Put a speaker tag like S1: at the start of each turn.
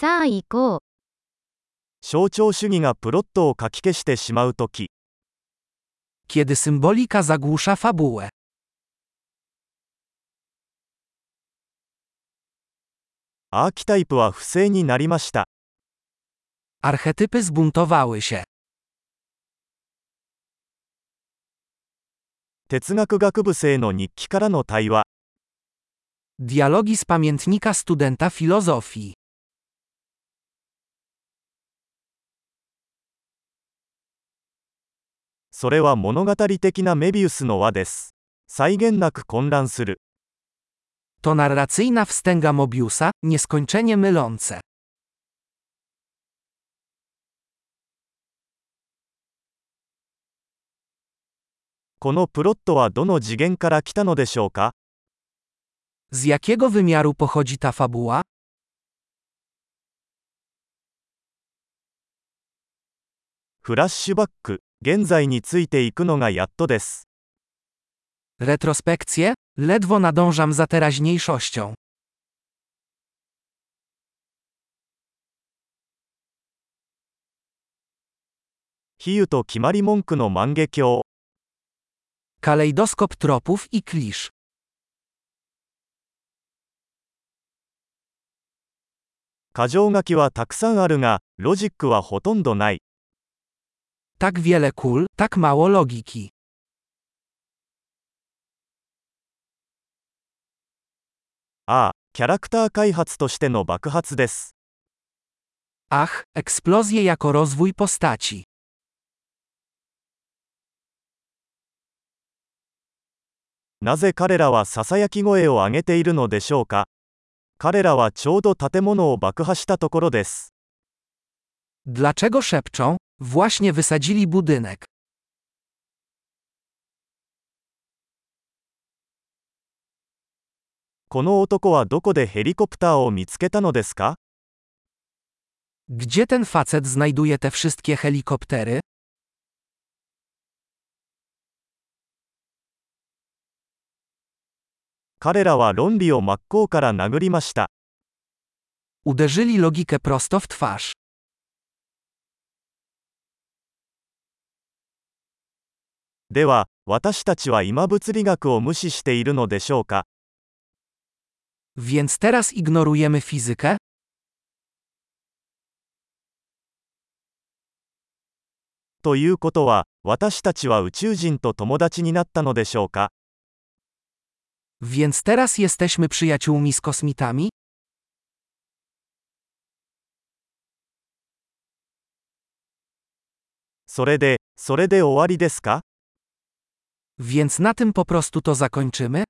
S1: さあ行こう。
S2: 象徴主義がプロットを書き消してしまうとき、
S3: Kiedy symbolika zagłusza fabułę.
S2: アーキタイプは不正になりました。
S3: Archetypy zbuntowały się.
S2: 哲学学部生の日記からの対話。
S3: Dialogi z pamiętnika studenta filozofii.
S2: それは物語的なメビウスの輪です。際限なく混乱する。
S3: To narracyjna wstęga Mobiusa, nieskończenie mylące.
S2: このプロットはどの次元から来たのでしょうか
S3: Z jakiego wymiaru pochodzi ta fabuła?
S2: フラッシュバック、現在についていくのがやっとです。
S3: Retrospekcje? Ledwo nadążam za teraźniejszością.
S2: 比喩と決まり文句の万華鏡。
S3: Kalejdoskop tropów i klisz.
S2: 箇条書きはたくさんあるが、ロジックはほとんどない。
S3: Tak wiele kul, tak mało logiki.
S2: ああ、キャラクター開発としての爆発です。
S3: Ach, eksplozje jako rozwój postaci.
S2: なぜ彼らはささやき声を上げているのでしょうか彼らはちょうど建物を爆破したところです。
S3: Dlaczego szepczą? Właśnie wysadzili budynek.
S2: この男はどこでヘリコプターを見つけたのですか
S3: Gdzie ten facet znajduje te wszystkie helikoptery?
S2: 彼らは論理を真っ向から殴りました。
S3: Uderzyli logikę prosto w twarz.
S2: では、私たちは今物理学を無視しているのでしょうか
S3: Więc teraz ignorujemy fizykę?
S2: ということは、私たちは宇宙人と友達になったのでしょうか
S3: Więc teraz jesteśmy przyjaciółmi z kosmitami?
S2: それで、それで終わりですか
S3: Więc na tym po prostu to zakończymy?